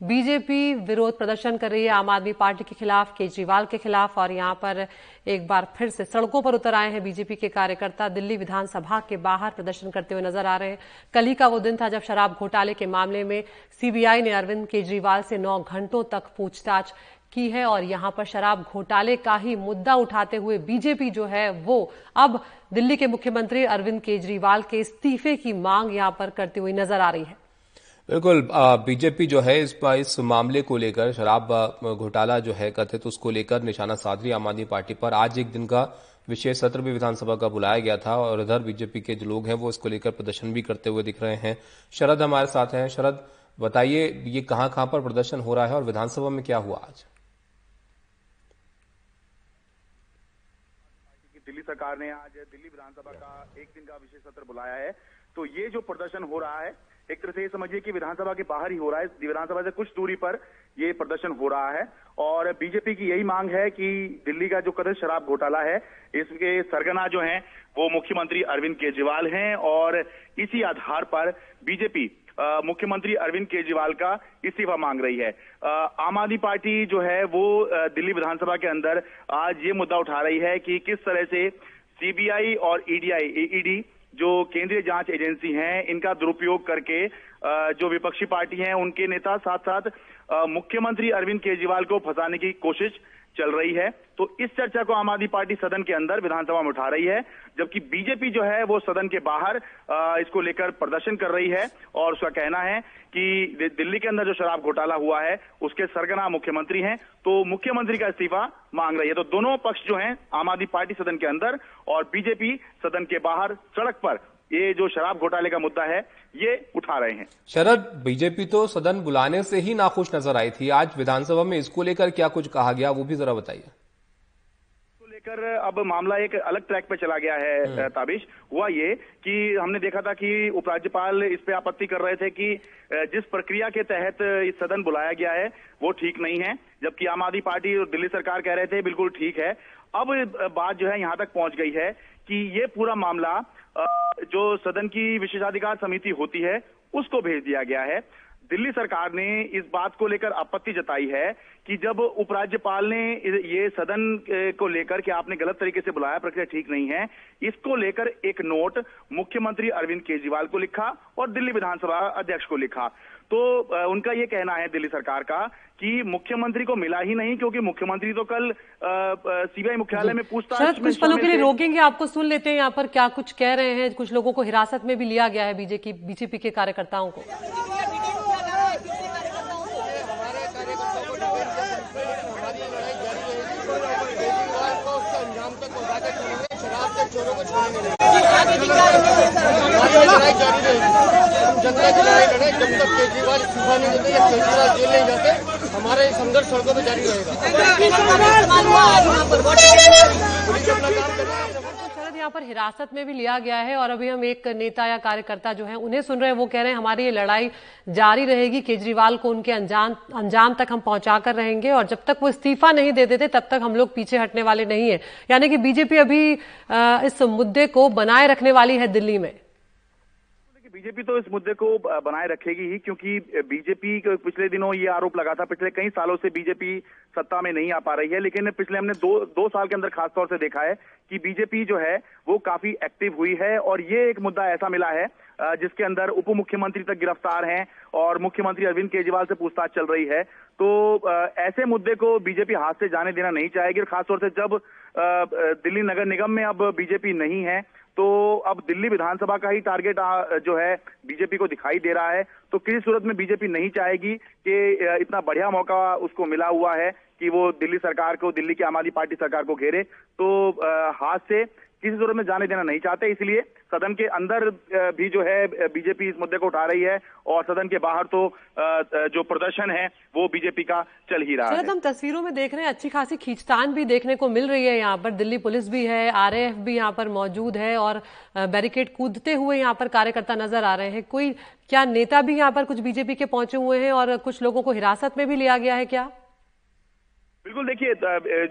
BJP विरोध प्रदर्शन कर रही है आम आदमी पार्टी के खिलाफ, केजरीवाल के खिलाफ, और यहाँ पर एक बार फिर से सड़कों पर उतर आए हैं बीजेपी के कार्यकर्ता। दिल्ली विधानसभा के बाहर प्रदर्शन करते हुए नज़र आ रहे हैं। कल ही का वो दिन था जब शराब घोटाले के मामले में सीबीआई ने अरविंद केजरीवाल से नौ घंटों तक पूछताछ की है, और यहाँ पर शराब घोटाले का ही मुद्दा उठाते हुए बीजेपी जो है वो अब दिल्ली के मुख्यमंत्री अरविंद केजरीवाल के इस्तीफे की मांग यहाँ पर करती हुई नज़र आ रही है। बिल्कुल बीजेपी जो है इस इस मामले को लेकर, शराब घोटाला जो है कथित तो उसको लेकर निशाना साध रही आम आदमी पार्टी पर आज एक दिन का विशेष सत्र भी विधानसभा का बुलाया गया था और इधर बीजेपी के जो लोग हैं वो इसको लेकर प्रदर्शन भी करते हुए दिख रहे हैं। शरद हमारे साथ हैं। शरद, बताइए ये कहाँ कहाँ पर प्रदर्शन हो रहा है और विधानसभा में क्या हुआ आज? दिल्ली सरकार ने आज दिल्ली विधानसभा का एक दिन का विशेष सत्र बुलाया है। तो ये जो प्रदर्शन हो रहा है एक तरह से ये समझिए कि विधानसभा के बाहर ही हो रहा है विधानसभा से कुछ दूरी पर ये प्रदर्शन हो रहा है। और बीजेपी की यही मांग है कि दिल्ली का जो कदर शराब घोटाला है इसके सरगना जो है वो मुख्यमंत्री अरविंद केजरीवाल हैं। और इसी आधार पर बीजेपी मुख्यमंत्री अरविंद केजरीवाल का इस्तीफा मांग रही है। आम आदमी पार्टी जो है, वो दिल्ली विधानसभा के अंदर आज ये मुद्दा उठा रही है कि किस तरह से सीबीआई और ईडीआई, ईडी जो केंद्रीय जाँच एजेंसी हैं, इनका दुरुपयोग करके जो विपक्षी पार्टी हैं, उनके नेता साथ साथ मुख्यमंत्री अरविंद केजरीवाल को फंसाने की कोशिश चल रही है। तो इस चर्चा को आम आदमी पार्टी सदन के अंदर विधानसभा में उठा रही है, जबकि बीजेपी जो है वो सदन के बाहर इसको लेकर प्रदर्शन कर रही है और उसका कहना है कि दिल्ली के अंदर जो शराब घोटाला हुआ है, उसके सरगना मुख्यमंत्री हैं। तो मुख्यमंत्री का इस्तीफा मांग रही है। तो दोनों पक्ष जो हैं, आम आदमी पार्टी सदन के अंदर और बीजेपी सदन के बाहर सड़क पर ये जो शराब घोटाले का मुद्दा है ये उठा रहे हैं। शरद बीजेपी तो सदन बुलाने से ही नाखुश नज़र आई थी। आज विधानसभा में इसको लेकर क्या कुछ कहा गया वो भी जरा बताइए। लेकर अब मामला एक अलग ट्रैक पे चला गया है हम्म। ताबिश। हुआ ये कि हमने देखा था कि उपराज्यपाल इस पे आपत्ति कर रहे थे कि जिस प्रक्रिया के तहत इस सदन बुलाया गया है वो ठीक नहीं है। जबकि आम आदमी पार्टी और दिल्ली सरकार कह रहे थे बिल्कुल ठीक है। अब बात जो है यहाँ तक पहुँच गई है कि ये पूरा मामला जो सदन की विशेषाधिकार समिति होती है, उसको भेज दिया गया है। दिल्ली सरकार ने इस बात को लेकर आपत्ति जताई है कि जब उपराज्यपाल ने ये सदन को लेकर कि आपने गलत तरीके से बुलाया, प्रक्रिया ठीक नहीं है, इसको लेकर एक नोट मुख्यमंत्री अरविंद केजरीवाल को लिखा और दिल्ली विधानसभा अध्यक्ष को लिखा। तो उनका ये कहना है दिल्ली सरकार का कि मुख्यमंत्री को मिला ही नहीं क्योंकि मुख्यमंत्री तो कल सीबीआई मुख्यालय में पूछताछ कुछ पलों के लिए रोकेंगे आपको सुन लेते हैं यहाँ पर क्या कुछ कह रहे हैं कुछ लोगों को हिरासत में भी लिया गया है बीजेपी बीजेपी के कार्यकर्ताओं को। चोरों को छोड़ेंगे लड़ाई जारी रहेगी हम जनता की लड़ाई लड़े जब तक केजरीवाल इस्तीफा नहीं देते या केजरीवाल जेल नहीं जाते। हमारा ये संघर्ष सड़कों पर जारी रहेगा। पुलिस अपना काम कर रही है यहाँ पर हिरासत में भी लिया गया है और अभी हम एक नेता या कार्यकर्ता जो है, उन्हें सुन रहे हैं, वो कह रहे हैं, हमारी ये लड़ाई जारी रहेगी, केजरीवाल को उनके अंजाम अंजाम तक हम पहुँचा कर रहेंगे और जब तक वो इस्तीफा नहीं दे देते, तब तक हम लोग पीछे हटने वाले नहीं है। यानी कि बीजेपी अभी इस मुद्दे को बनाए रखने वाली है दिल्ली में। बीजेपी तो इस मुद्दे को बनाए रखेगी ही, क्योंकि बीजेपी पिछले दिनों ये आरोप लगा था, पिछले कई सालों से बीजेपी सत्ता में नहीं आ पा रही है, लेकिन पिछले हमने दो दो साल के अंदर खासतौर से देखा है कि बीजेपी जो है, वो काफ़ी एक्टिव हुई है, और ये एक मुद्दा ऐसा मिला है जिसके अंदर उप मुख्यमंत्री तक गिरफ़्तार हैं, और मुख्यमंत्री अरविंद केजरीवाल से पूछताछ चल रही है। तो ऐसे मुद्दे को बीजेपी हाथ से जाने देना नहीं चाहेगी खासतौर से जब दिल्ली नगर निगम में अब बीजेपी नहीं है तो अब दिल्ली विधानसभा का ही टारगेट जो है बीजेपी को दिखाई दे रहा है। तो किसी सूरत में बीजेपी नहीं चाहेगी कि इतना बढ़िया मौका उसको मिला हुआ है कि वो दिल्ली सरकार को, दिल्ली की आम आदमी पार्टी सरकार को घेरे। तो हाथ से किसी सूरत में जाने देना नहीं चाहते इसलिए सदन के अंदर भी जो है बीजेपी इस मुद्दे को उठा रही है और सदन के बाहर तो जो प्रदर्शन है वो बीजेपी का चल ही रहा है। हम तस्वीरों में देख रहे हैं अच्छी खासी खींचतान भी देखने को मिल रही है यहाँ पर। दिल्ली पुलिस भी है आरएएफ भी यहाँ पर मौजूद है और बैरिकेड कूदते हुए यहाँ पर कार्यकर्ता नज़र आ रहे हैं। कोई क्या नेता भी यहाँ पर कुछ बीजेपी के पहुँचे हुए हैं और कुछ लोगों को हिरासत में भी लिया गया है क्या? बिल्कुल देखिए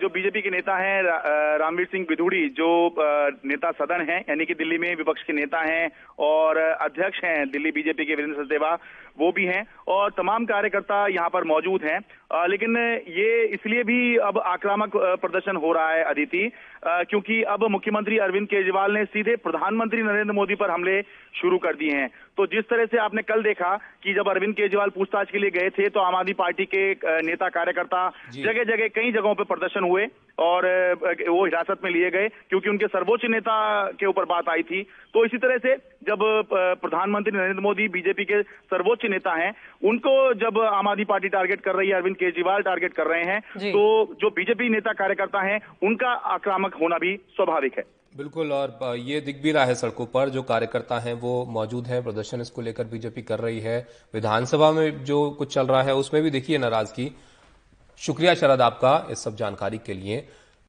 जो बीजेपी के नेता हैं रामवीर सिंह बिधुड़ी जो नेता सदन हैं यानी कि दिल्ली में विपक्ष के नेता हैं और अध्यक्ष हैं दिल्ली बीजेपी के वीरेंद्र सचदेवा वो भी हैं और तमाम कार्यकर्ता यहाँ पर मौजूद हैं। लेकिन ये इसलिए भी अब आक्रामक प्रदर्शन हो रहा है अदिति क्योंकि अब मुख्यमंत्री अरविंद केजरीवाल ने सीधे प्रधानमंत्री नरेंद्र मोदी पर हमले शुरू कर दिए हैं। तो जिस तरह से आपने कल देखा कि जब अरविंद केजरीवाल पूछताछ के लिए गए थे तो आम आदमी पार्टी के नेता कार्यकर्ता जगह जगह कई जगहों पर प्रदर्शन हुए और वो हिरासत में लिए गए क्योंकि उनके सर्वोच्च नेता के ऊपर बात आई थी। तो इसी तरह से जब प्रधानमंत्री नरेंद्र मोदी बीजेपी के सर्वोच्च नेता हैं उनको जब आम आदमी पार्टी टारगेट कर रही है अरविंद केजरीवाल टारगेट कर रहे हैं तो जो बीजेपी नेता कार्यकर्ता हैं उनका आक्रामक होना भी स्वाभाविक है। बिल्कुल और ये दिख भी रहा है सड़कों पर जो कार्यकर्ता हैं वो मौजूद हैं प्रदर्शन इसको लेकर बीजेपी कर रही है। विधानसभा में जो कुछ चल रहा है उसमें भी देखिए नाराज़गी। शुक्रिया शरद आपका इस सब जानकारी के लिए।